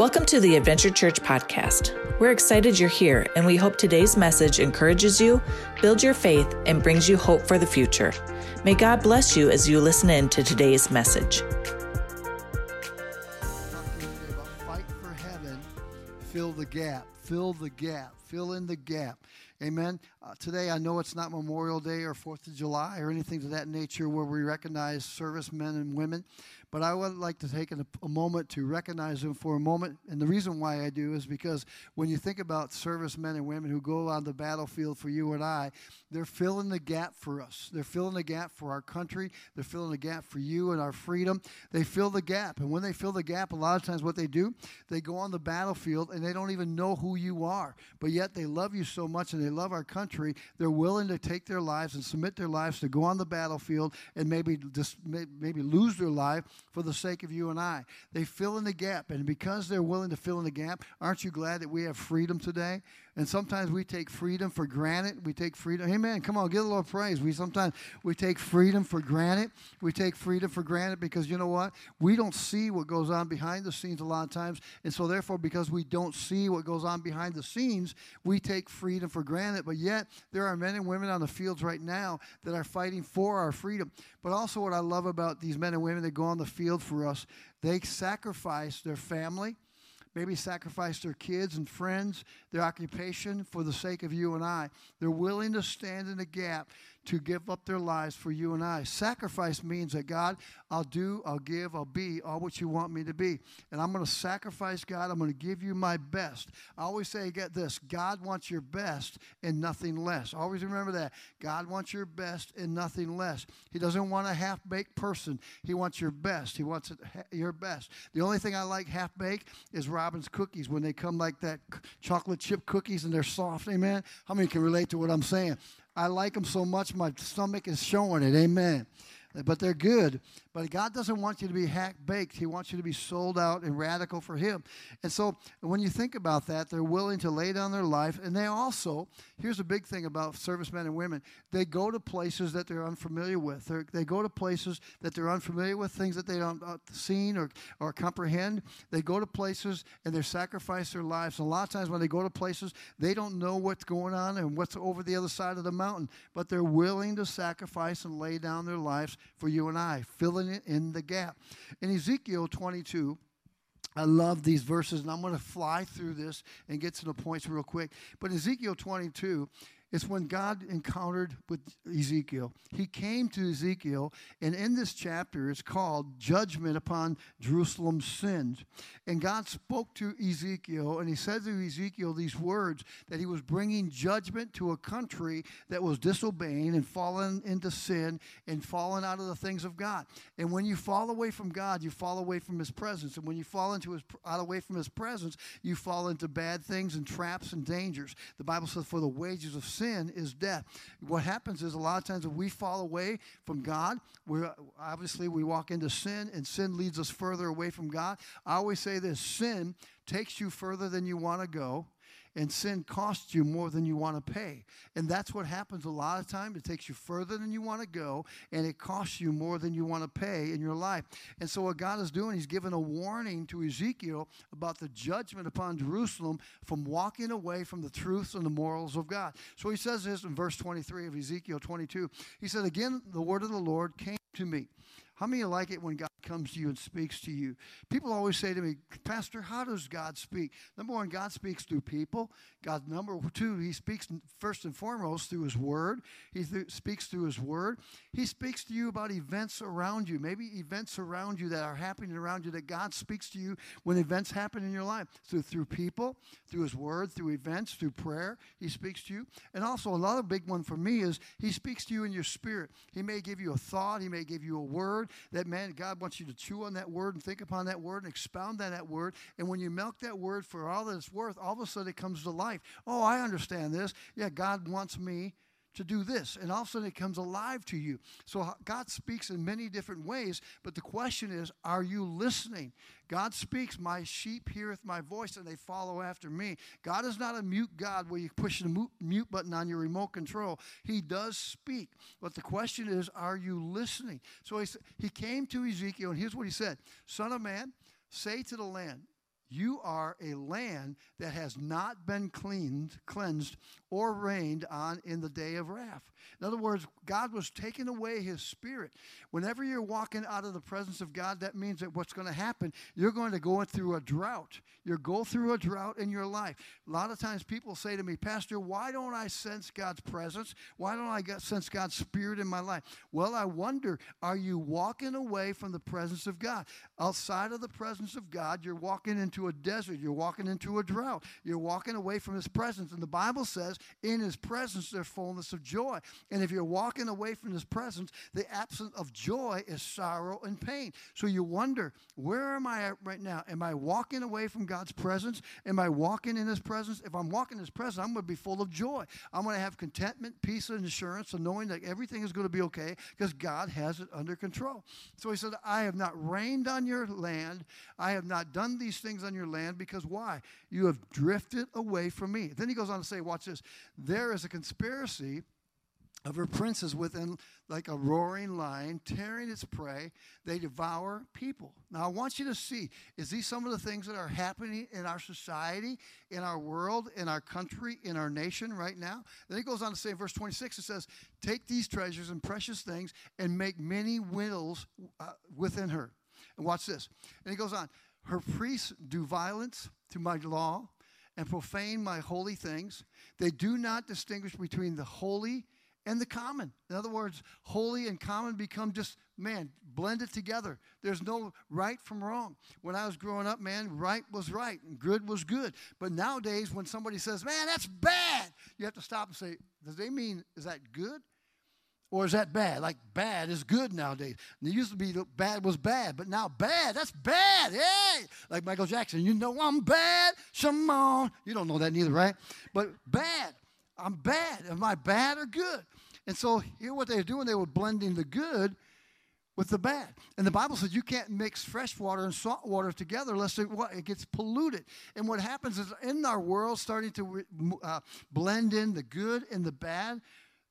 Welcome to the Adventure Church podcast. We're excited you're here, and we hope today's message encourages you, builds your faith, and brings you hope for the future. May God bless you as you listen in to today's message. Fight for heaven, fill the gap, fill the gap, fill in the gap. Amen. Uh, today, I know it's not Memorial Day or Fourth of July or anything of that nature where we recognize servicemen and women, but I would like to take a, moment to recognize them for a moment. And the reason why I do is because when you think about servicemen and women who go on the battlefield for you and I, they're filling the gap for us. They're filling the gap for our country. They're filling the gap for you and our freedom. They fill the gap. And when they fill the gap, a lot of times what they do, they go on the battlefield and they don't even know who you are. But yet they love you so much and they love our country, they're willing to take their lives and submit their lives to go on the battlefield and maybe just maybe lose their life for the sake of you and I. They fill in the gap. And because they're willing to fill in the gap, aren't you glad that we have freedom today? And sometimes we take freedom for granted. We take freedom. Amen. Come on, give a little praise. We sometimes we take freedom for granted. We take freedom for granted because you know what? We don't see what goes on behind the scenes a lot of times. And so therefore, because we don't see what goes on behind the scenes, we take freedom for granted. But yet there are men and women on the fields right now that are fighting for our freedom. But also what I love about these men and women that go on the field for us, they sacrifice their family maybe sacrifice their kids and friends, their occupation for the sake of you and I. They're willing to stand in the gap to give up their lives for you and I. Sacrifice means that God, I'll do, I'll give, I'll be all what you want me to be. And I'm going to sacrifice, God. I'm going to give you my best. I always say, get this God wants your best and nothing less. Always remember that. God wants your best and nothing less. He doesn't want a half baked person, He wants your best. He wants your best. The only thing I like half baked is Robin's cookies when they come like that chocolate chip cookies and they're soft. Amen. How many can relate to what I'm saying? I like them so much, my stomach is showing it. Amen. But they're good. But God doesn't want you to be hack baked. He wants you to be sold out and radical for Him. And so when you think about that, they're willing to lay down their life. And they also, here's a big thing about servicemen and women they go to places that they're unfamiliar with. They're, they go to places that they're unfamiliar with, things that they don't uh, or, or comprehend. They go to places and they sacrifice their lives. And a lot of times when they go to places, they don't know what's going on and what's over the other side of the mountain. But they're willing to sacrifice and lay down their lives for you and I. Fill filling in the gap. In Ezekiel 22, I love these verses, and I'm going to fly through this and get to the points real quick. But Ezekiel 22, it's when God encountered with Ezekiel. He came to Ezekiel, and in this chapter, it's called Judgment Upon Jerusalem's Sins. And God spoke to Ezekiel, and he said to Ezekiel these words that he was bringing judgment to a country that was disobeying and fallen into sin and fallen out of the things of God. And when you fall away from God, you fall away from his presence. And when you fall into his out away from his presence, you fall into bad things and traps and dangers. The Bible says, For the wages of sin sin is death. What happens is a lot of times if we fall away from God, we obviously we walk into sin, and sin leads us further away from God. I always say this: sin takes you further than you want to go and sin costs you more than you want to pay. And that's what happens a lot of times. It takes you further than you want to go, and it costs you more than you want to pay in your life. And so, what God is doing, He's given a warning to Ezekiel about the judgment upon Jerusalem from walking away from the truths and the morals of God. So, He says this in verse 23 of Ezekiel 22. He said, Again, the word of the Lord came to me. How many like it when God comes to you and speaks to you? People always say to me, Pastor, how does God speak? Number one, God speaks through people. God, number two, He speaks first and foremost through His Word. He th- speaks through His Word. He speaks to you about events around you, maybe events around you that are happening around you that God speaks to you when events happen in your life. So through people, through His Word, through events, through prayer, He speaks to you. And also, another big one for me is He speaks to you in your spirit. He may give you a thought, He may give you a word that man, God wants you to chew on that word and think upon that word and expound on that word. And when you milk that word for all that it's worth, all of a sudden it comes to life. Oh, I understand this. Yeah, God wants me to do this. And all of a sudden it comes alive to you. So God speaks in many different ways, but the question is, are you listening? God speaks, My sheep heareth my voice, and they follow after me. God is not a mute God where you push the mute button on your remote control. He does speak. But the question is, are you listening? So he, he came to Ezekiel, and here's what he said Son of man, say to the land, You are a land that has not been cleaned, cleansed, or rained on in the day of wrath. In other words, God was taking away his spirit. Whenever you're walking out of the presence of God, that means that what's going to happen, you're going to go through a drought. You'll go through a drought in your life. A lot of times people say to me, Pastor, why don't I sense God's presence? Why don't I sense God's spirit in my life? Well, I wonder, are you walking away from the presence of God? Outside of the presence of God, you're walking into a desert. You're walking into a drought. You're walking away from his presence. And the Bible says, in his presence, there's fullness of joy. And if you're walking away from his presence, the absence of joy is sorrow and pain. So you wonder, where am I at right now? Am I walking away from God's presence? Am I walking in his presence? If I'm walking in his presence, I'm going to be full of joy. I'm going to have contentment, peace, and assurance of knowing that everything is going to be okay because God has it under control. So he said, I have not rained on your land. I have not done these things on your land because why? You have drifted away from me. Then he goes on to say, watch this. There is a conspiracy of her princes within like a roaring lion tearing its prey they devour people now i want you to see is these some of the things that are happening in our society in our world in our country in our nation right now then it goes on to say in verse 26 it says take these treasures and precious things and make many widows uh, within her and watch this and he goes on her priests do violence to my law and profane my holy things they do not distinguish between the holy and the common. In other words, holy and common become just, man, blended together. There's no right from wrong. When I was growing up, man, right was right and good was good. But nowadays, when somebody says, man, that's bad, you have to stop and say, does they mean, is that good? Or is that bad? Like bad is good nowadays. And it used to be bad was bad, but now bad, that's bad. Hey! Like Michael Jackson, you know I'm bad. Come on. You don't know that neither, right? But bad. I'm bad. Am I bad or good? And so here what they were doing, they were blending the good with the bad. And the Bible says you can't mix fresh water and salt water together unless it, it gets polluted. And what happens is in our world, starting to uh, blend in the good and the bad,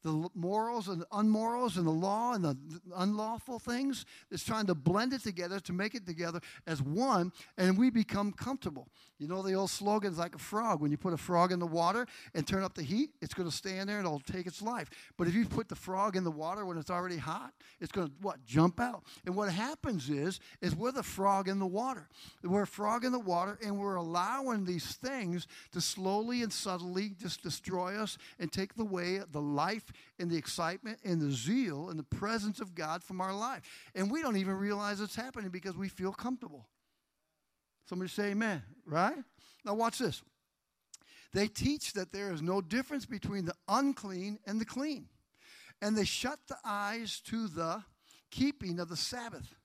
the morals and the unmorals and the law and the unlawful things. It's trying to blend it together to make it together as one, and we become comfortable. You know the old slogan is like a frog. When you put a frog in the water and turn up the heat, it's going to stay in there and it'll take its life. But if you put the frog in the water when it's already hot, it's going to what jump out. And what happens is is we're the frog in the water. We're a frog in the water, and we're allowing these things to slowly and subtly just destroy us and take away the life and the excitement and the zeal and the presence of God from our life. And we don't even realize it's happening because we feel comfortable. Somebody say amen, right? Now, watch this. They teach that there is no difference between the unclean and the clean. And they shut the eyes to the keeping of the Sabbath.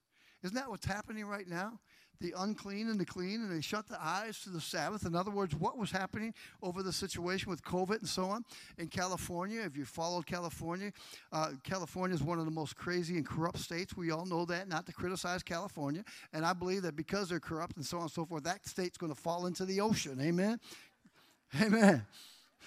Isn't that what's happening right now? The unclean and the clean, and they shut the eyes to the Sabbath. In other words, what was happening over the situation with COVID and so on in California? If you followed California, uh, California is one of the most crazy and corrupt states. We all know that, not to criticize California. And I believe that because they're corrupt and so on and so forth, that state's going to fall into the ocean. Amen? Amen.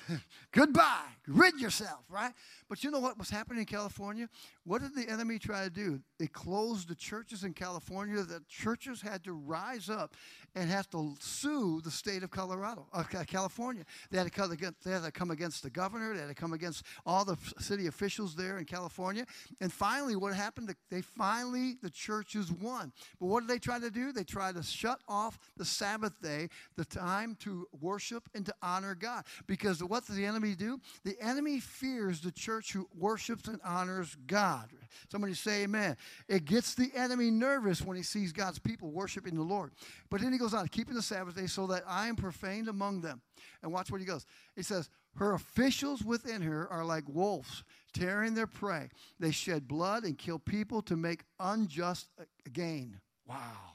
Goodbye. Rid yourself, right? But you know what was happening in California? What did the enemy try to do? They closed the churches in California. The churches had to rise up and have to sue the state of Colorado, uh, California. They had, to come against, they had to come against the governor. They had to come against all the city officials there in California. And finally, what happened? They finally, the churches won. But what did they try to do? They tried to shut off the Sabbath day, the time to worship and to honor God. Because what does the enemy do? The enemy fears the church church who worships and honors God. Somebody say amen. It gets the enemy nervous when he sees God's people worshiping the Lord. But then he goes on, keeping the Sabbath day so that I am profaned among them. And watch what he goes. He says, Her officials within her are like wolves, tearing their prey. They shed blood and kill people to make unjust gain. Wow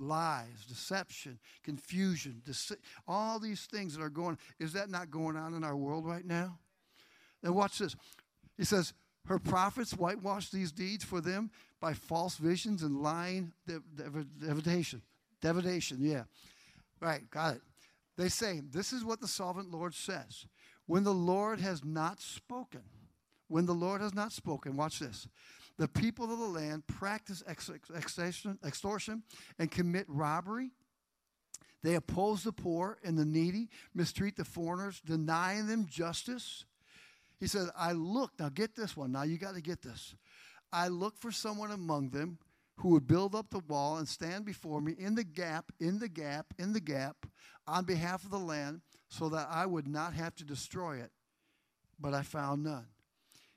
lies, deception, confusion, dece- all these things that are going. Is that not going on in our world right now? And watch this. He says, Her prophets whitewash these deeds for them by false visions and lying divination. Divination, yeah. Right, got it. They say, This is what the sovereign Lord says. When the Lord has not spoken, when the Lord has not spoken, watch this. The people of the land practice extortion and commit robbery They oppose the poor and the needy, mistreat the foreigners, denying them justice. He said, I look, now get this one, now you got to get this. I look for someone among them who would build up the wall and stand before me in the gap, in the gap, in the gap, on behalf of the land, so that I would not have to destroy it. But I found none.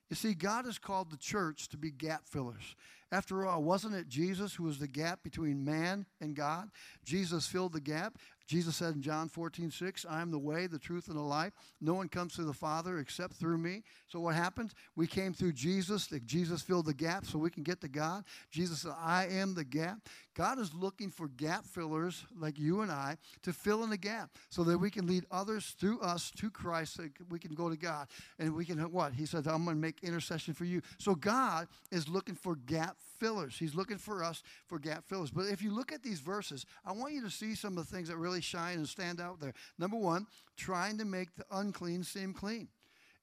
You see, God has called the church to be gap fillers. After all, wasn't it Jesus who was the gap between man and God? Jesus filled the gap. Jesus said in John 14, 6, I am the way, the truth, and the life. No one comes to the Father except through me. So what happens? We came through Jesus. Jesus filled the gap so we can get to God. Jesus said, I am the gap. God is looking for gap fillers like you and I to fill in the gap so that we can lead others through us to Christ so we can go to God. And we can, what? He says, I'm going to make intercession for you. So God is looking for gap fillers. He's looking for us for gap fillers. But if you look at these verses, I want you to see some of the things that really shine and stand out there. Number one, trying to make the unclean seem clean.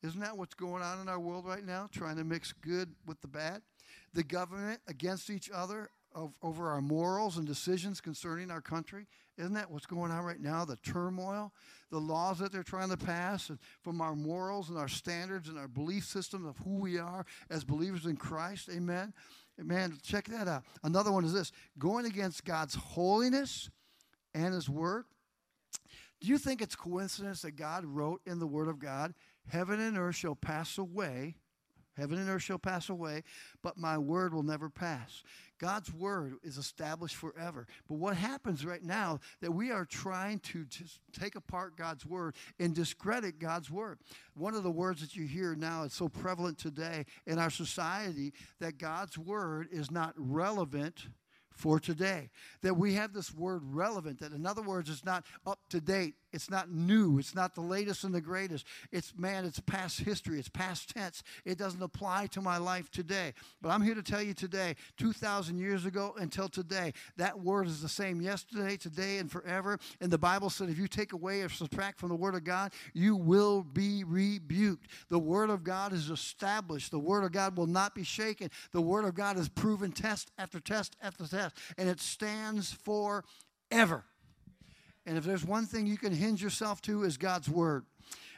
Isn't that what's going on in our world right now? Trying to mix good with the bad? The government against each other of, over our morals and decisions concerning our country. Isn't that what's going on right now? The turmoil, the laws that they're trying to pass from our morals and our standards and our belief system of who we are as believers in Christ. Amen. Man, check that out. Another one is this going against God's holiness and His Word. Do you think it's coincidence that God wrote in the Word of God, Heaven and earth shall pass away, heaven and earth shall pass away, but my word will never pass. God's word is established forever. But what happens right now that we are trying to just take apart God's word and discredit God's word. One of the words that you hear now is so prevalent today in our society that God's word is not relevant for today. That we have this word relevant, that in other words, it's not up to date, it's not new, it's not the latest and the greatest. It's, man, it's past history, it's past tense. It doesn't apply to my life today. But I'm here to tell you today, 2,000 years ago until today, that word is the same yesterday, today, and forever. And the Bible said if you take away or subtract from the word of God, you will be rebuked. The word of God is established, the word of God will not be shaken. The word of God is proven test after test after test and it stands forever. And if there's one thing you can hinge yourself to is God's word.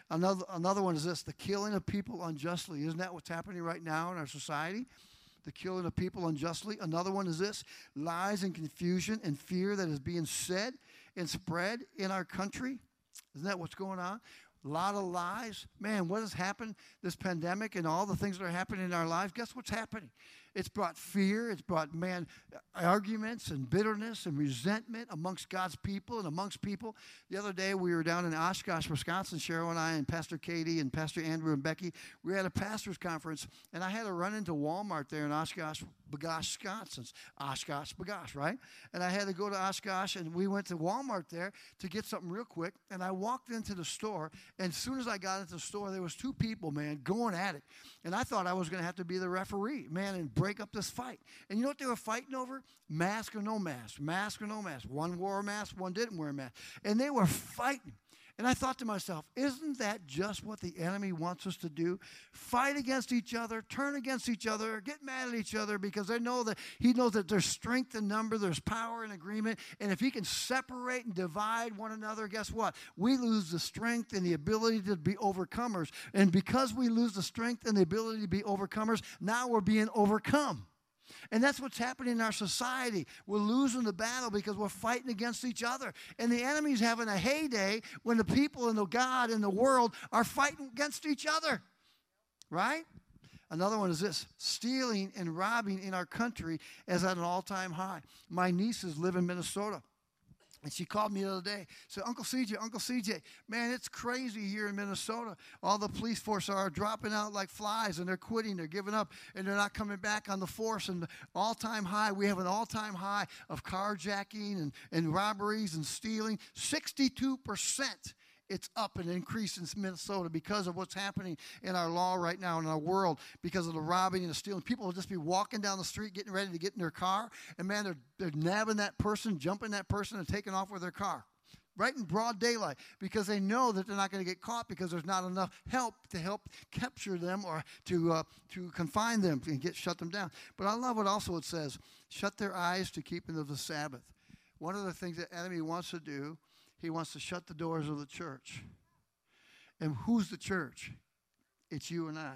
Another, another one is this the killing of people unjustly. Isn't that what's happening right now in our society? The killing of people unjustly. Another one is this lies and confusion and fear that is being said and spread in our country. Isn't that what's going on? A lot of lies. Man, what has happened this pandemic and all the things that are happening in our lives? Guess what's happening? It's brought fear. It's brought, man, arguments and bitterness and resentment amongst God's people and amongst people. The other day we were down in Oshkosh, Wisconsin, Cheryl and I and Pastor Katie and Pastor Andrew and Becky. We had a pastor's conference, and I had to run into Walmart there in Oshkosh, B'gosh, Wisconsin. Oshkosh, B'gosh, right? And I had to go to Oshkosh, and we went to Walmart there to get something real quick. And I walked into the store, and as soon as I got into the store, there was two people, man, going at it. And I thought I was going to have to be the referee, man, and break up this fight. And you know what they were fighting over? Mask or no mask, mask or no mask. One wore a mask, one didn't wear a mask. And they were fighting. And I thought to myself, isn't that just what the enemy wants us to do? Fight against each other, turn against each other, get mad at each other because they know that he knows that there's strength in number, there's power in agreement. And if he can separate and divide one another, guess what? We lose the strength and the ability to be overcomers. And because we lose the strength and the ability to be overcomers, now we're being overcome. And that's what's happening in our society. We're losing the battle because we're fighting against each other. And the enemy's having a heyday when the people and the God and the world are fighting against each other. Right? Another one is this stealing and robbing in our country is at an all time high. My nieces live in Minnesota. And she called me the other day. Said, Uncle CJ, Uncle CJ, man, it's crazy here in Minnesota. All the police force are dropping out like flies and they're quitting, they're giving up, and they're not coming back on the force. And all time high, we have an all time high of carjacking and, and robberies and stealing. 62% it's up and increasing in Minnesota because of what's happening in our law right now in our world, because of the robbing and the stealing. People will just be walking down the street getting ready to get in their car, and man, they're, they're nabbing that person, jumping that person, and taking off with their car. Right in broad daylight, because they know that they're not going to get caught because there's not enough help to help capture them or to uh, to confine them and get shut them down. But I love what also it says: shut their eyes to keeping of the Sabbath. One of the things that enemy wants to do He wants to shut the doors of the church. And who's the church? It's you and I.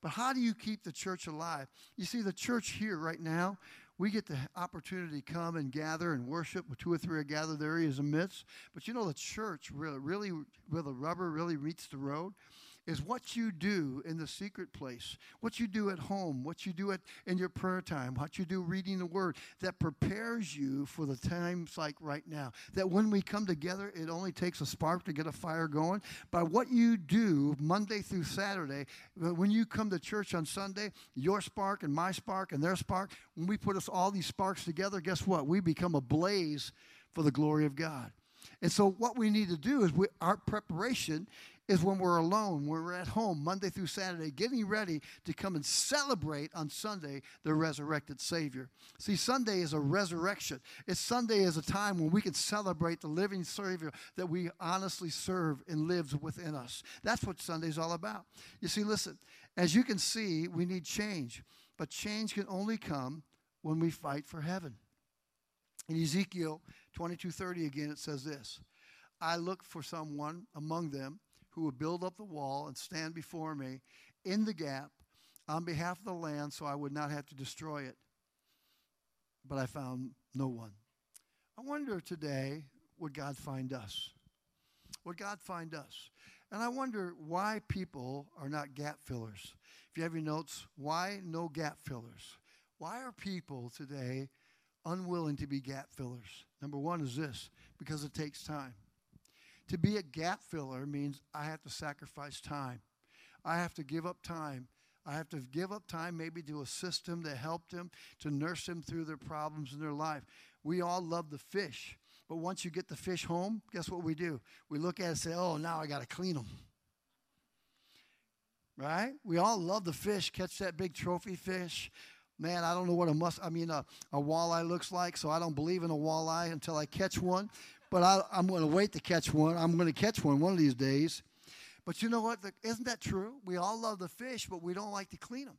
But how do you keep the church alive? You see, the church here right now, we get the opportunity to come and gather and worship. Two or three are gathered, there he is amidst. But you know, the church really, really, where the rubber really meets the road, is what you do in the secret place, what you do at home, what you do at, in your prayer time, what you do reading the Word that prepares you for the times like right now. That when we come together, it only takes a spark to get a fire going. By what you do Monday through Saturday, uh, when you come to church on Sunday, your spark and my spark and their spark, when we put us all these sparks together, guess what? We become a blaze for the glory of God. And so, what we need to do is we, our preparation is when we're alone, when we're at home Monday through Saturday, getting ready to come and celebrate on Sunday the resurrected Savior. See, Sunday is a resurrection. It's Sunday is a time when we can celebrate the living Savior that we honestly serve and lives within us. That's what Sunday's all about. You see, listen, as you can see, we need change, but change can only come when we fight for heaven. In Ezekiel 22:30 again it says this, I look for someone among them who would build up the wall and stand before me in the gap on behalf of the land so I would not have to destroy it. But I found no one. I wonder today, would God find us? Would God find us? And I wonder why people are not gap fillers. If you have your notes, why no gap fillers? Why are people today unwilling to be gap fillers? Number one is this because it takes time. To be a gap filler means I have to sacrifice time. I have to give up time. I have to give up time maybe to assist them, to help them, to nurse them through their problems in their life. We all love the fish, but once you get the fish home, guess what we do? We look at it and say, oh, now I got to clean them. Right? We all love the fish, catch that big trophy fish. Man, I don't know what a must, I mean, a, a walleye looks like, so I don't believe in a walleye until I catch one but I, am going to wait to catch one. I'm going to catch one one of these days. But you know what? Isn't that true? We all love the fish, but we don't like to clean them.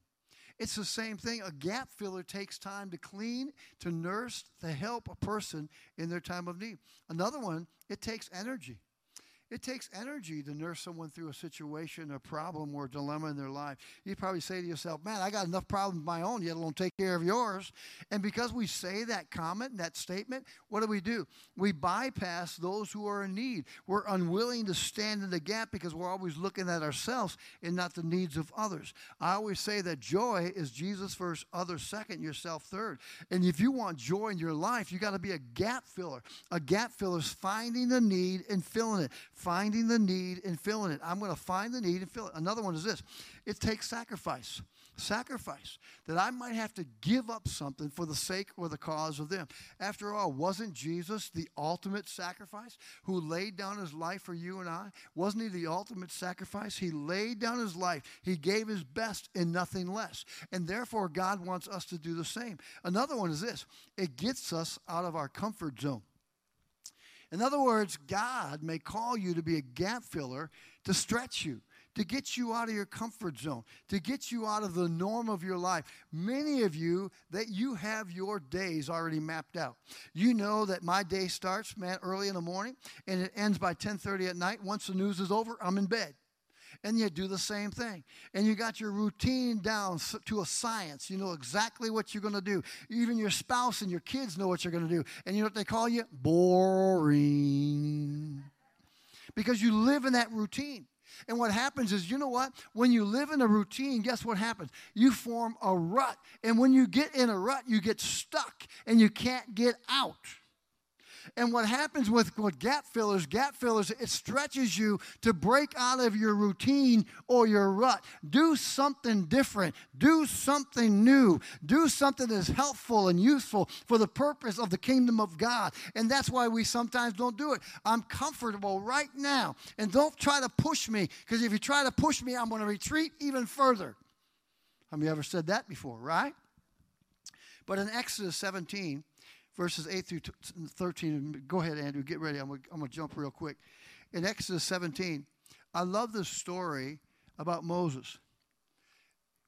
It's the same thing. A gap filler takes time to clean, to nurse, to help a person in their time of need. Another one, it takes energy. It takes energy to nurse someone through a situation, a problem, or a dilemma in their life. You probably say to yourself, Man, I got enough problems of my own, yet alone take care of yours. And because we say that comment, that statement, what do we do? We bypass those who are in need. We're unwilling to stand in the gap because we're always looking at ourselves and not the needs of others. I always say that joy is Jesus first, others second, yourself third. And if you want joy in your life, you got to be a gap filler. A gap filler is finding the need and filling it finding the need and filling it. I'm going to find the need and fill it. Another one is this it takes sacrifice. Sacrifice. That I might have to give up something for the sake or the cause of them. After all, wasn't Jesus the ultimate sacrifice who laid down his life for you and I? Wasn't he the ultimate sacrifice? He laid down his life, he gave his best and nothing less. And therefore, God wants us to do the same. Another one is this it gets us out of our comfort zone. In other words, God may call you to be a gap filler to stretch you, to get you out of your comfort zone, to get you out of the norm of your life. Many of you that you have your days already mapped out. You know that my day starts, man, early in the morning and it ends by 10:30 at night. Once the news is over, I'm in bed and you do the same thing. And you got your routine down to a science. You know exactly what you're going to do. Even your spouse and your kids know what you're going to do. And you know what they call you? Boring. Because you live in that routine. And what happens is, you know what? When you live in a routine, guess what happens? You form a rut. And when you get in a rut, you get stuck and you can't get out. And what happens with, with gap fillers, gap fillers, it stretches you to break out of your routine or your rut. Do something different. Do something new. Do something that's helpful and useful for the purpose of the kingdom of God. And that's why we sometimes don't do it. I'm comfortable right now. And don't try to push me, because if you try to push me, I'm going to retreat even further. Have you ever said that before, right? But in Exodus 17, verses 8 through 13. Go ahead, Andrew, get ready. I'm going to jump real quick. In Exodus 17, I love this story about Moses.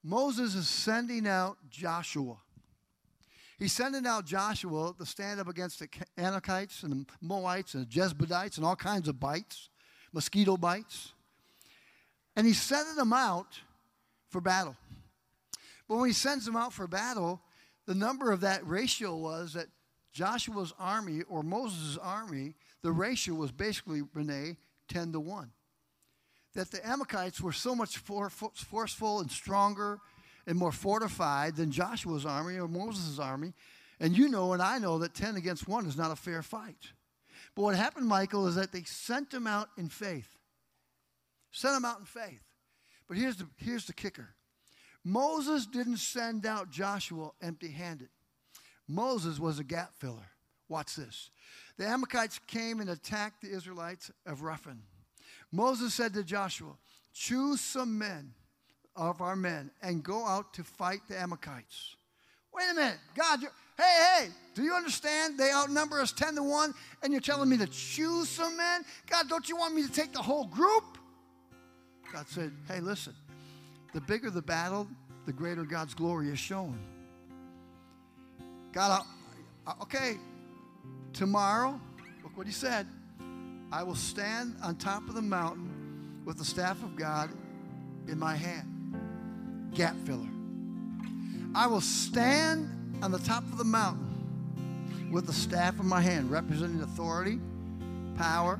Moses is sending out Joshua. He's sending out Joshua to stand up against the Anakites and the Moabites and the Jezebelites and all kinds of bites, mosquito bites. And he's sending them out for battle. But when he sends them out for battle, the number of that ratio was that Joshua's army or Moses' army, the ratio was basically, Renee, 10 to 1. That the Amalekites were so much for, forceful and stronger and more fortified than Joshua's army or Moses' army. And you know, and I know that 10 against 1 is not a fair fight. But what happened, Michael, is that they sent them out in faith. Sent them out in faith. But here's the, here's the kicker Moses didn't send out Joshua empty handed. Moses was a gap filler. Watch this. The Amalekites came and attacked the Israelites of Rephidim. Moses said to Joshua, Choose some men of our men and go out to fight the Amalekites. Wait a minute, God, hey, hey, do you understand? They outnumber us 10 to 1, and you're telling me to choose some men? God, don't you want me to take the whole group? God said, hey, listen, the bigger the battle, the greater God's glory is shown. God, I, uh, okay, tomorrow, look what he said. I will stand on top of the mountain with the staff of God in my hand gap filler. I will stand on the top of the mountain with the staff in my hand, representing authority, power.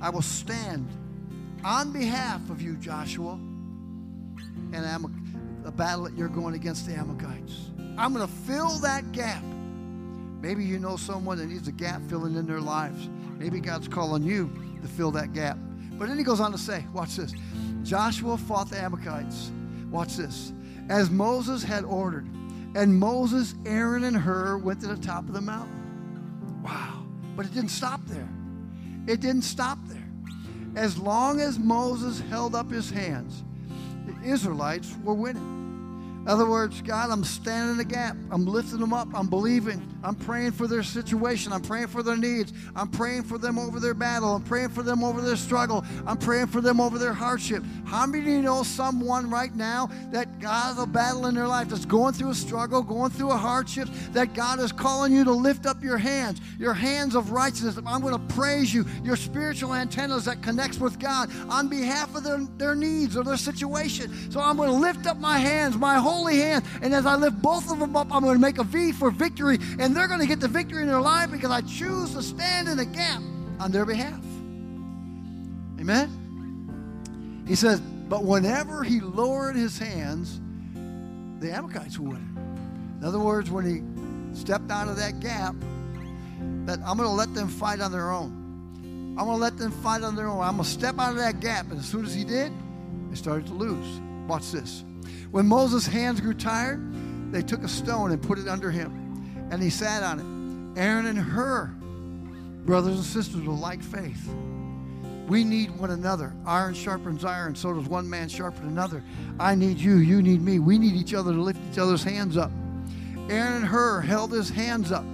I will stand on behalf of you, Joshua, and Am- the battle that you're going against the Amalekites. I'm going to fill that gap. Maybe you know someone that needs a gap filling in their lives. Maybe God's calling you to fill that gap. But then he goes on to say, watch this. Joshua fought the Amalekites Watch this. As Moses had ordered, and Moses, Aaron, and Hur went to the top of the mountain. Wow. But it didn't stop there. It didn't stop there. As long as Moses held up his hands, the Israelites were winning. In other words, God, I'm standing in the gap. I'm lifting them up. I'm believing. I'm praying for their situation. I'm praying for their needs. I'm praying for them over their battle. I'm praying for them over their struggle. I'm praying for them over their hardship. How many of you know someone right now that God has a battle in their life that's going through a struggle, going through a hardship, that God is calling you to lift up your hands, your hands of righteousness. I'm going to praise you, your spiritual antennas that connects with God on behalf of their, their needs or their situation. So I'm going to lift up my hands, my holy hand. And as I lift both of them up, I'm going to make a V for victory. And they're going to get the victory in their life because I choose to stand in the gap on their behalf. Amen? He says, but whenever he lowered his hands, the Amalekites would. In other words, when he stepped out of that gap, that I'm going to let them fight on their own. I'm going to let them fight on their own. I'm going to step out of that gap. And as soon as he did, they started to lose. Watch this. When Moses' hands grew tired, they took a stone and put it under him, and he sat on it. Aaron and Hur brothers and sisters with like faith. We need one another. Iron sharpens iron, so does one man sharpen another. I need you, you need me. We need each other to lift each other's hands up. Aaron and Hur held his hands up,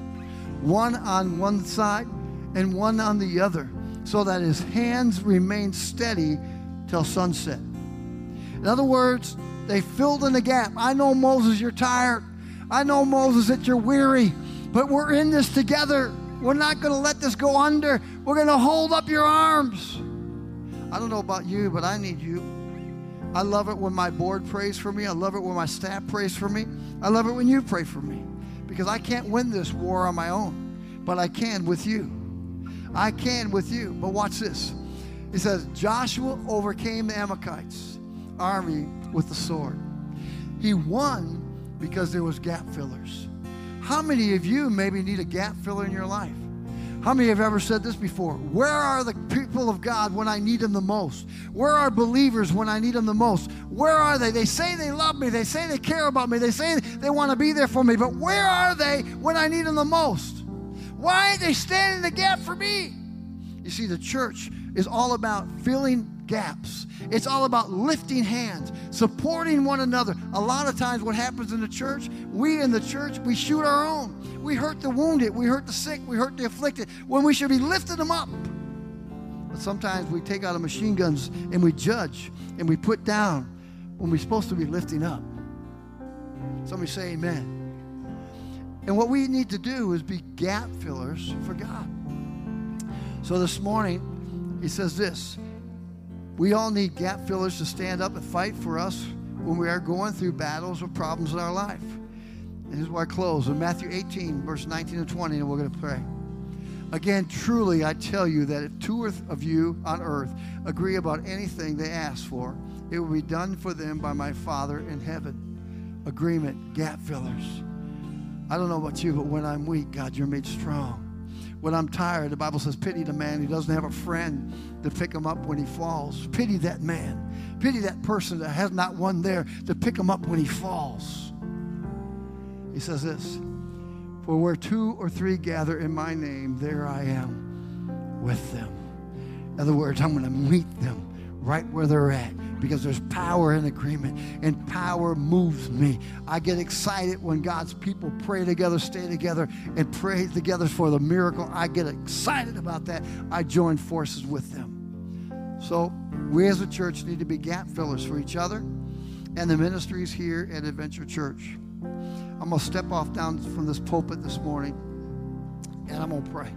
one on one side and one on the other, so that his hands remained steady till sunset. In other words, they filled in the gap. I know, Moses, you're tired. I know, Moses, that you're weary, but we're in this together. We're not going to let this go under. We're going to hold up your arms. I don't know about you, but I need you. I love it when my board prays for me. I love it when my staff prays for me. I love it when you pray for me because I can't win this war on my own, but I can with you. I can with you. But watch this. It says, Joshua overcame the Amalekites army with the sword. He won because there was gap fillers. How many of you maybe need a gap filler in your life? How many have ever said this before? Where are the people of God when I need them the most? Where are believers when I need them the most? Where are they? They say they love me. They say they care about me. They say they want to be there for me. But where are they when I need them the most? Why ain't they standing the gap for me? You see, the church is all about filling gaps. It's all about lifting hands, supporting one another. A lot of times, what happens in the church, we in the church, we shoot our own. We hurt the wounded, we hurt the sick, we hurt the afflicted when we should be lifting them up. But sometimes we take out our machine guns and we judge and we put down when we're supposed to be lifting up. Somebody say amen. And what we need to do is be gap fillers for God. So this morning, he says this We all need gap fillers to stand up and fight for us when we are going through battles or problems in our life. And here's where I close in Matthew 18, verse 19 and 20, and we're going to pray. Again, truly, I tell you that if two of you on earth agree about anything they ask for, it will be done for them by my Father in heaven. Agreement, gap fillers. I don't know about you, but when I'm weak, God, you're made strong. When I'm tired, the Bible says, pity the man who doesn't have a friend to pick him up when he falls. Pity that man. Pity that person that has not one there to pick him up when he falls. He says this For where two or three gather in my name, there I am with them. In other words, I'm going to meet them right where they're at because there's power in agreement and power moves me. I get excited when God's people pray together, stay together, and pray together for the miracle. I get excited about that. I join forces with them. So, we as a church need to be gap fillers for each other and the ministries here at Adventure Church. I'm going to step off down from this pulpit this morning and I'm going to pray.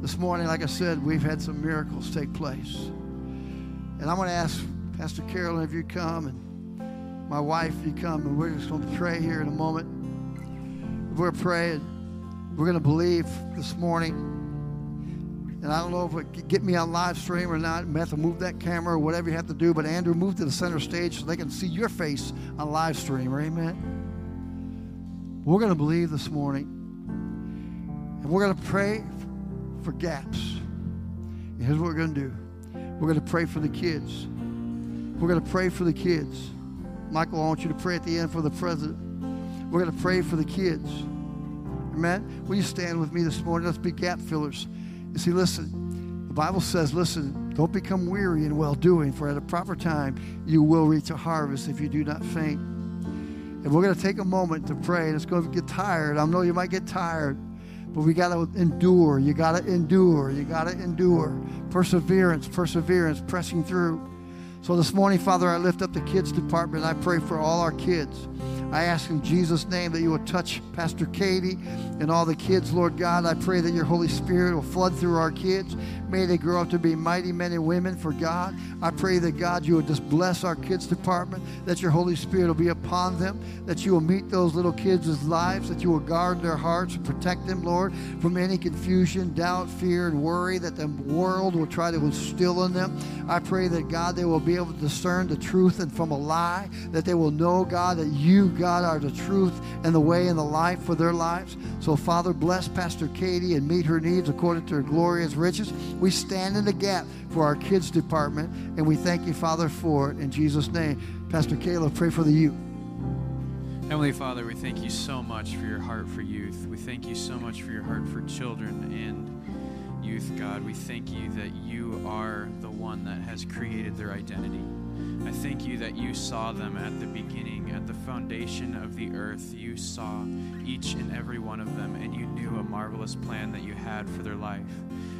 This morning, like I said, we've had some miracles take place. And I'm going to ask Pastor Carolyn if you come and my wife if you come, and we're just going to pray here in a moment. We're praying. We're going to believe this morning. And I don't know if it get me on live stream or not. You move that camera or whatever you have to do. But Andrew, move to the center stage so they can see your face on live stream. Amen. We're going to believe this morning. And we're going to pray for gaps. And here's what we're going to do. We're going to pray for the kids. We're going to pray for the kids. Michael, I want you to pray at the end for the president. We're going to pray for the kids. Amen. Will you stand with me this morning? Let's be gap fillers. You see, listen, the Bible says, listen, don't become weary in well doing, for at a proper time you will reach a harvest if you do not faint. And we're going to take a moment to pray, and it's going to get tired. I know you might get tired. But we got to endure. You got to endure. You got to endure. Perseverance, perseverance, pressing through. So this morning, Father, I lift up the kids department. I pray for all our kids. I ask in Jesus' name that you will touch Pastor Katie and all the kids, Lord God. I pray that your Holy Spirit will flood through our kids. May they grow up to be mighty men and women for God. I pray that God, you will just bless our kids department, that your Holy Spirit will be upon them, that you will meet those little kids' lives, that you will guard their hearts and protect them, Lord, from any confusion, doubt, fear, and worry that the world will try to instill in them. I pray that God, they will be able to discern the truth and from a lie, that they will know, God, that you, God, are the truth and the way and the life for their lives. So, Father, bless Pastor Katie and meet her needs according to her glorious riches. We stand in the gap for our kids department, and we thank you, Father, for it. In Jesus' name. Pastor Caleb, pray for the youth. Heavenly Father, we thank you so much for your heart for youth. We thank you so much for your heart for children and youth, God. We thank you that you are the one that has created their identity. I thank you that you saw them at the beginning, at the foundation of the earth. You saw each and every one of them, and you knew a marvelous plan that you had for their life.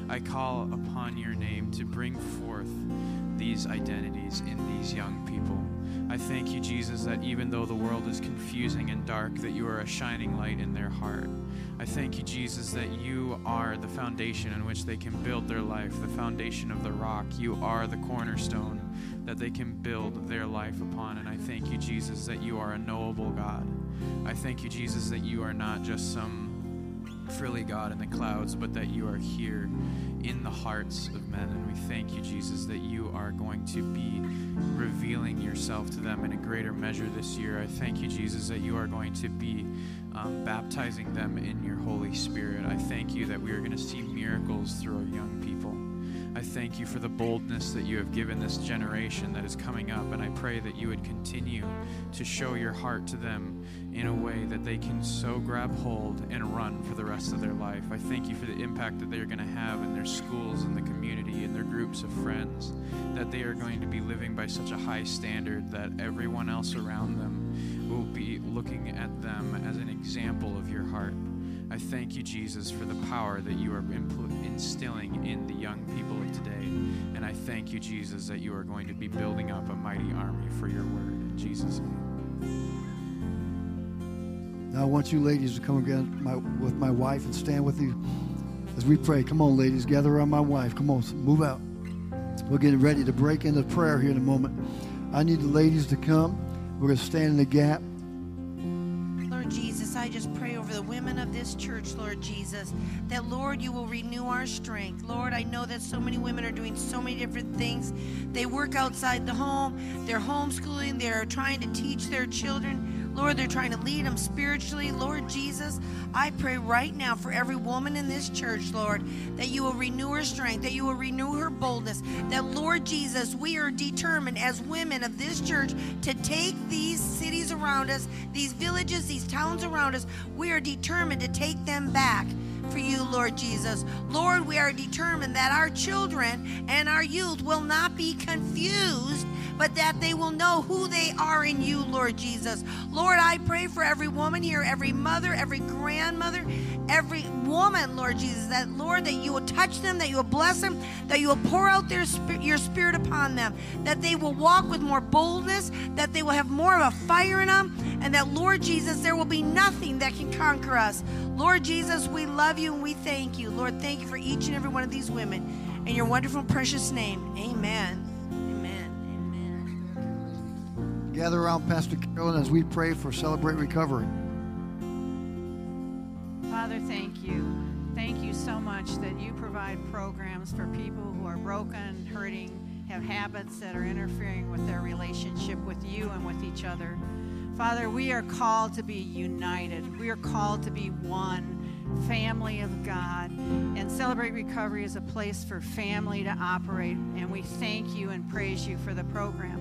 I call upon your name to bring forth these identities in these young people. I thank you, Jesus, that even though the world is confusing and dark, that you are a shining light in their heart. I thank you, Jesus, that you are the foundation on which they can build their life, the foundation of the rock. You are the cornerstone that they can build their life upon. And I thank you, Jesus, that you are a knowable God. I thank you, Jesus, that you are not just some frilly God in the clouds, but that you are here in the hearts of men. And we thank you, Jesus, that you are going to be revealing yourself to them in a greater measure this year. I thank you, Jesus, that you are going to be um, baptizing them in your Holy Spirit. I thank you that we are going to see miracles through our young people. I thank you for the boldness that you have given this generation that is coming up, and I pray that you would continue to show your heart to them in a way that they can so grab hold and run for the rest of their life. I thank you for the impact that they are going to have in their schools, in the community, in their groups of friends, that they are going to be living by such a high standard that everyone else around them will be looking at them as an example of your heart. I thank you, Jesus, for the power that you are instilling in the young people of today. And I thank you, Jesus, that you are going to be building up a mighty army for your word. In Jesus' name. Now I want you ladies to come again my, with my wife and stand with you as we pray. Come on, ladies, gather around my wife. Come on, move out. We're getting ready to break into prayer here in a moment. I need the ladies to come. We're going to stand in the gap. This church, Lord Jesus, that Lord, you will renew our strength. Lord, I know that so many women are doing so many different things. They work outside the home, they're homeschooling, they're trying to teach their children. Lord, they're trying to lead them spiritually. Lord Jesus, I pray right now for every woman in this church, Lord, that you will renew her strength, that you will renew her boldness. That, Lord Jesus, we are determined as women of this church to take these cities around us, these villages, these towns around us. We are determined to take them back for you, Lord Jesus. Lord, we are determined that our children and our youth will not be confused but that they will know who they are in you, Lord Jesus. Lord, I pray for every woman here, every mother, every grandmother, every woman, Lord Jesus, that, Lord, that you will touch them, that you will bless them, that you will pour out their your spirit upon them, that they will walk with more boldness, that they will have more of a fire in them, and that, Lord Jesus, there will be nothing that can conquer us. Lord Jesus, we love you and we thank you. Lord, thank you for each and every one of these women. In your wonderful, precious name, amen. Gather around Pastor Carolyn as we pray for Celebrate Recovery. Father, thank you. Thank you so much that you provide programs for people who are broken, hurting, have habits that are interfering with their relationship with you and with each other. Father, we are called to be united. We are called to be one family of God. And Celebrate Recovery is a place for family to operate. And we thank you and praise you for the program.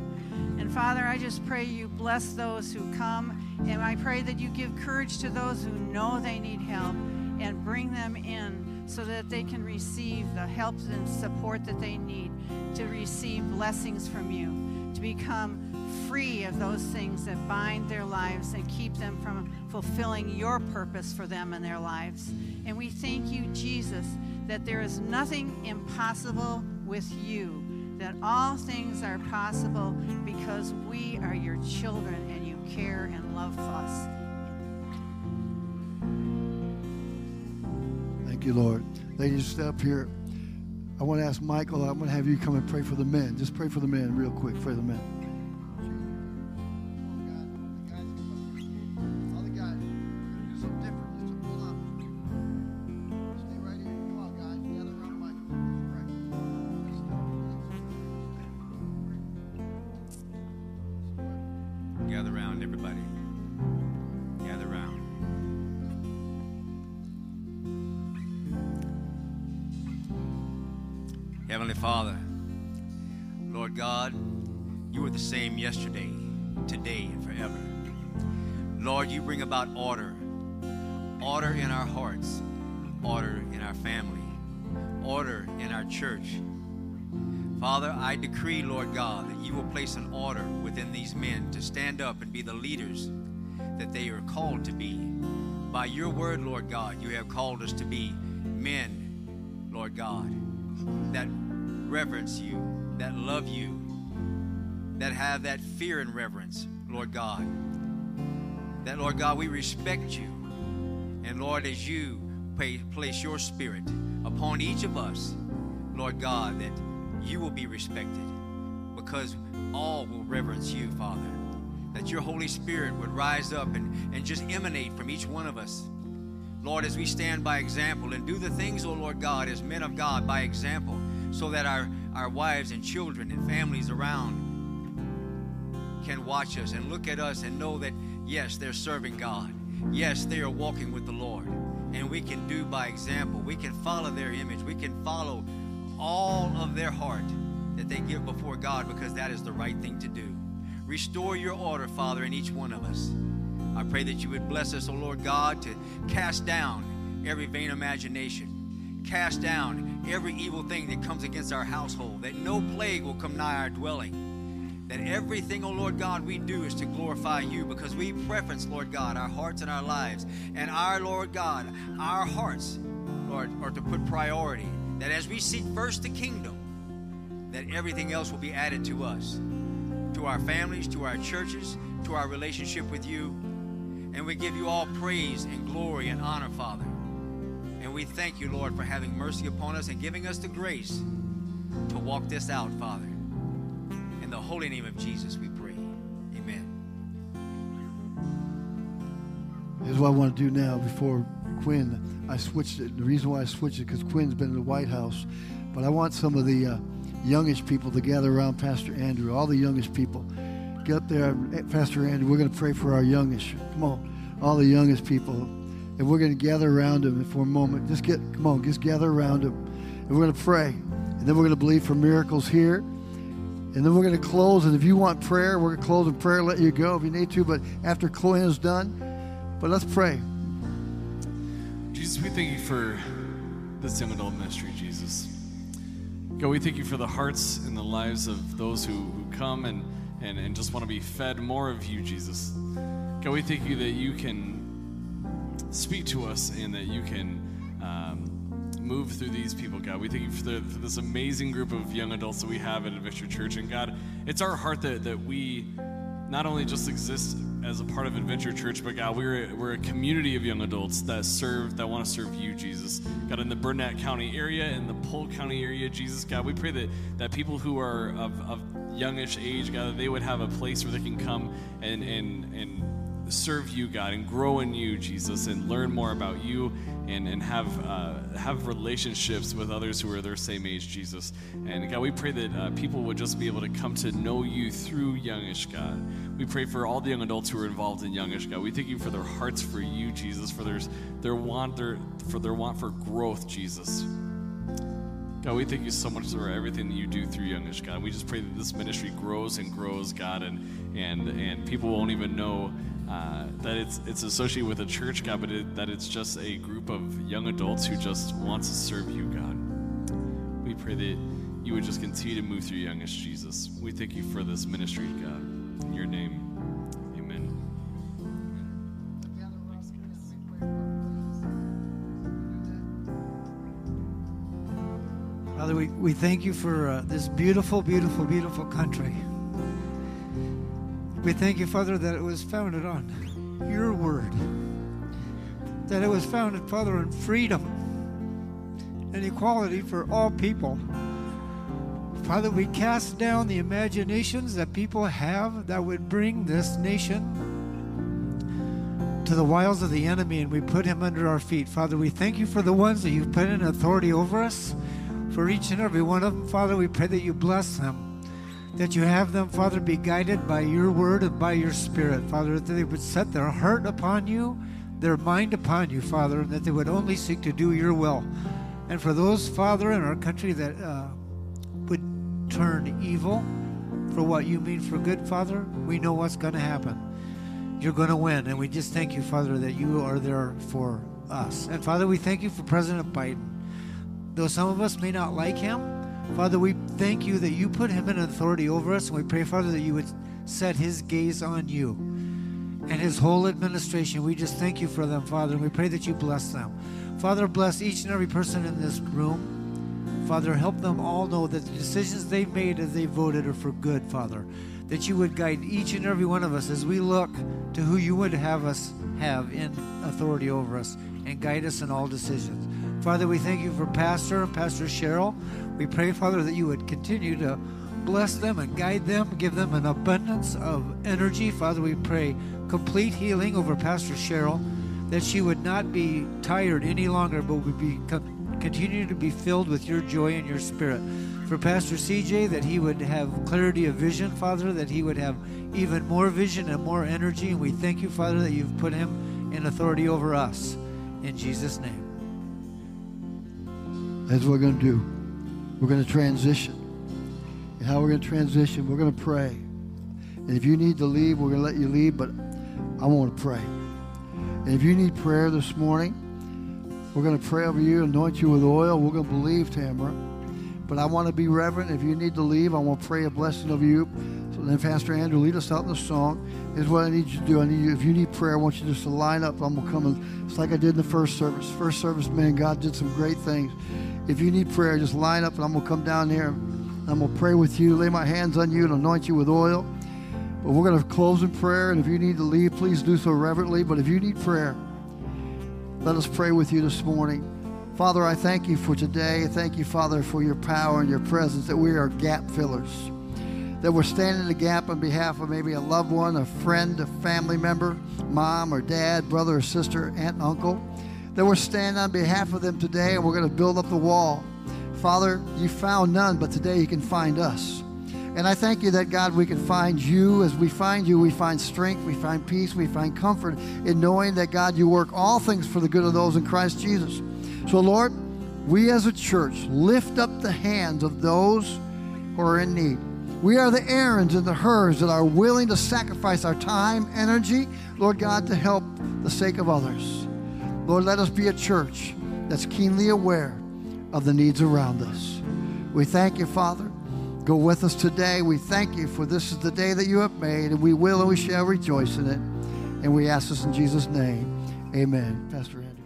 And Father, I just pray you bless those who come. And I pray that you give courage to those who know they need help and bring them in so that they can receive the help and support that they need to receive blessings from you, to become free of those things that bind their lives and keep them from fulfilling your purpose for them in their lives. And we thank you, Jesus, that there is nothing impossible with you that all things are possible because we are your children and you care and love us. Thank you, Lord. Ladies, step here. I want to ask Michael, I'm going to have you come and pray for the men. Just pray for the men real quick. For the men. These men to stand up and be the leaders that they are called to be. By your word, Lord God, you have called us to be men, Lord God, that reverence you, that love you, that have that fear and reverence, Lord God. That, Lord God, we respect you. And, Lord, as you pay, place your spirit upon each of us, Lord God, that you will be respected because all will reverence you, Father. That your Holy Spirit would rise up and, and just emanate from each one of us. Lord, as we stand by example and do the things, oh Lord God, as men of God by example, so that our, our wives and children and families around can watch us and look at us and know that, yes, they're serving God. Yes, they are walking with the Lord. And we can do by example. We can follow their image. We can follow all of their heart that they give before God because that is the right thing to do. Restore your order, Father, in each one of us. I pray that you would bless us, O oh Lord God, to cast down every vain imagination, cast down every evil thing that comes against our household, that no plague will come nigh our dwelling that everything, oh Lord God, we do is to glorify you because we preference, Lord God, our hearts and our lives. And our, Lord God, our hearts, Lord, are to put priority. That as we seek first the kingdom, that everything else will be added to us, to our families, to our churches, to our relationship with you. And we give you all praise and glory and honor, Father. And we thank you, Lord, for having mercy upon us and giving us the grace to walk this out, Father. In the holy name of Jesus, we pray. Amen. Here's what I want to do now before Quinn. I switched it. The reason why I switched it because Quinn's been in the White House, but I want some of the uh, youngish people to gather around Pastor Andrew. All the youngest people, get there, eh, Pastor Andrew. We're going to pray for our youngest. Come on, all the youngest people, and we're going to gather around him for a moment. Just get, come on, just gather around him, and we're going to pray, and then we're going to believe for miracles here. And then we're going to close. And if you want prayer, we're going to close in prayer, let you go if you need to. But after Quinn is done, but let's pray. Jesus, we thank you for young adult ministry, Jesus. God, we thank you for the hearts and the lives of those who, who come and, and, and just want to be fed more of you, Jesus. God, we thank you that you can speak to us and that you can um, move through these people, God. We thank you for, the, for, this amazing group of young adults that we have at Adventure Church. And God, it's our heart that, that we not only just exist as a part of Adventure Church, but God, we're a, we're a community of young adults that serve, that want to serve you, Jesus. God, in the Burnett County area, in the Polk County area, Jesus, God, we pray that, that people who are of, of youngish age, God, that they would have a place where they can come and, and, and serve you, God, and grow in you, Jesus, and learn more about you and, and have, uh, have relationships with others who are their same age, Jesus. And God, we pray that uh, people would just be able to come to know you through Youngish, God. We pray for all the young adults who are involved in Youngish, God. We thank you for their hearts for you, Jesus, for their, their want, their, for their want for growth, Jesus. God, we thank you so much for everything that you do through Youngish, God. We just pray that this ministry grows and grows, God, and and and people won't even know uh, that it's it's associated with a church, God, but it, that it's just a group of young adults who just wants to serve you, God. We pray that you would just continue to move through Youngish, Jesus. We thank you for this ministry, God. In your name, amen. Father, we, we thank you for uh, this beautiful, beautiful, beautiful country. We thank you, Father, that it was founded on your word, that it was founded, Father, on freedom and equality for all people. Father, we cast down the imaginations that people have that would bring this nation to the wiles of the enemy, and we put him under our feet. Father, we thank you for the ones that you've put in authority over us. For each and every one of them, Father, we pray that you bless them that you have them, Father, be guided by your word and by your spirit, Father, that they would set their heart upon you, their mind upon you, Father, and that they would only seek to do your will. And for those, Father, in our country that uh, would turn evil for what you mean for good, Father, we know what's going to happen. You're going to win. And we just thank you, Father, that you are there for us. And Father, we thank you for President Biden. Though some of us may not like him, Father, we thank you that you put him in authority over us, and we pray, Father, that you would set his gaze on you and his whole administration. We just thank you for them, Father, and we pray that you bless them. Father, bless each and every person in this room. Father, help them all know that the decisions they've made as they voted are for good, Father. That you would guide each and every one of us as we look to who you would have us have in authority over us and guide us in all decisions. Father, we thank you for Pastor and Pastor Cheryl. We pray, Father, that you would continue to bless them and guide them, give them an abundance of energy. Father, we pray complete healing over Pastor Cheryl, that she would not be tired any longer, but would be continue to be filled with your joy and your spirit. For Pastor CJ, that he would have clarity of vision, Father, that he would have even more vision and more energy. And we thank you, Father, that you've put him in authority over us. In Jesus' name. That's what we're going to do. We're going to transition. And how we're going to transition, we're going to pray. And if you need to leave, we're going to let you leave, but I want to pray. And if you need prayer this morning, we're going to pray over you, anoint you with oil. We're going to believe, Tamara. But I want to be reverent. If you need to leave, I want to pray a blessing over you. So then, Pastor Andrew, lead us out in the song. Is what I need you to do. I need you, if you need prayer, I want you just to line up. I'm gonna come and it's like I did in the first service. First service, man, God did some great things. If you need prayer, just line up and I'm to come down here. I'm to pray with you, lay my hands on you, and anoint you with oil. But we're to close in prayer, and if you need to leave, please do so reverently. But if you need prayer, let us pray with you this morning. Father, I thank you for today. Thank you, Father, for your power and your presence, that we are gap fillers, that we're standing in the gap on behalf of maybe a loved one, a friend, a family member, mom or dad, brother or sister, aunt, and uncle, that we're standing on behalf of them today, and we're going to build up the wall. Father, you found none, but today you can find us. And I thank you that, God, we can find you. As we find you, we find strength, we find peace, we find comfort in knowing that, God, you work all things for the good of those in Christ Jesus. So, Lord, we as a church lift up the hands of those who are in need. We are the Aarons and the Hurs that are willing to sacrifice our time, energy, Lord God, to help the sake of others. Lord, let us be a church that's keenly aware of the needs around us. We thank you, Father. Go with us today. We thank you for this is the day that you have made, and we will and we shall rejoice in it. And we ask this in Jesus' name. Amen. Pastor Andy.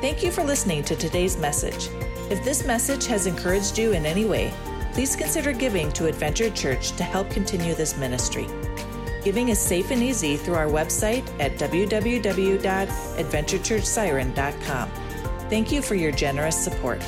Thank you for listening to today's message. If this message has encouraged you in any way, please consider giving to Adventure Church to help continue this ministry. Giving is safe and easy through our website at www.adventurechurchsiren.com. Thank you for your generous support.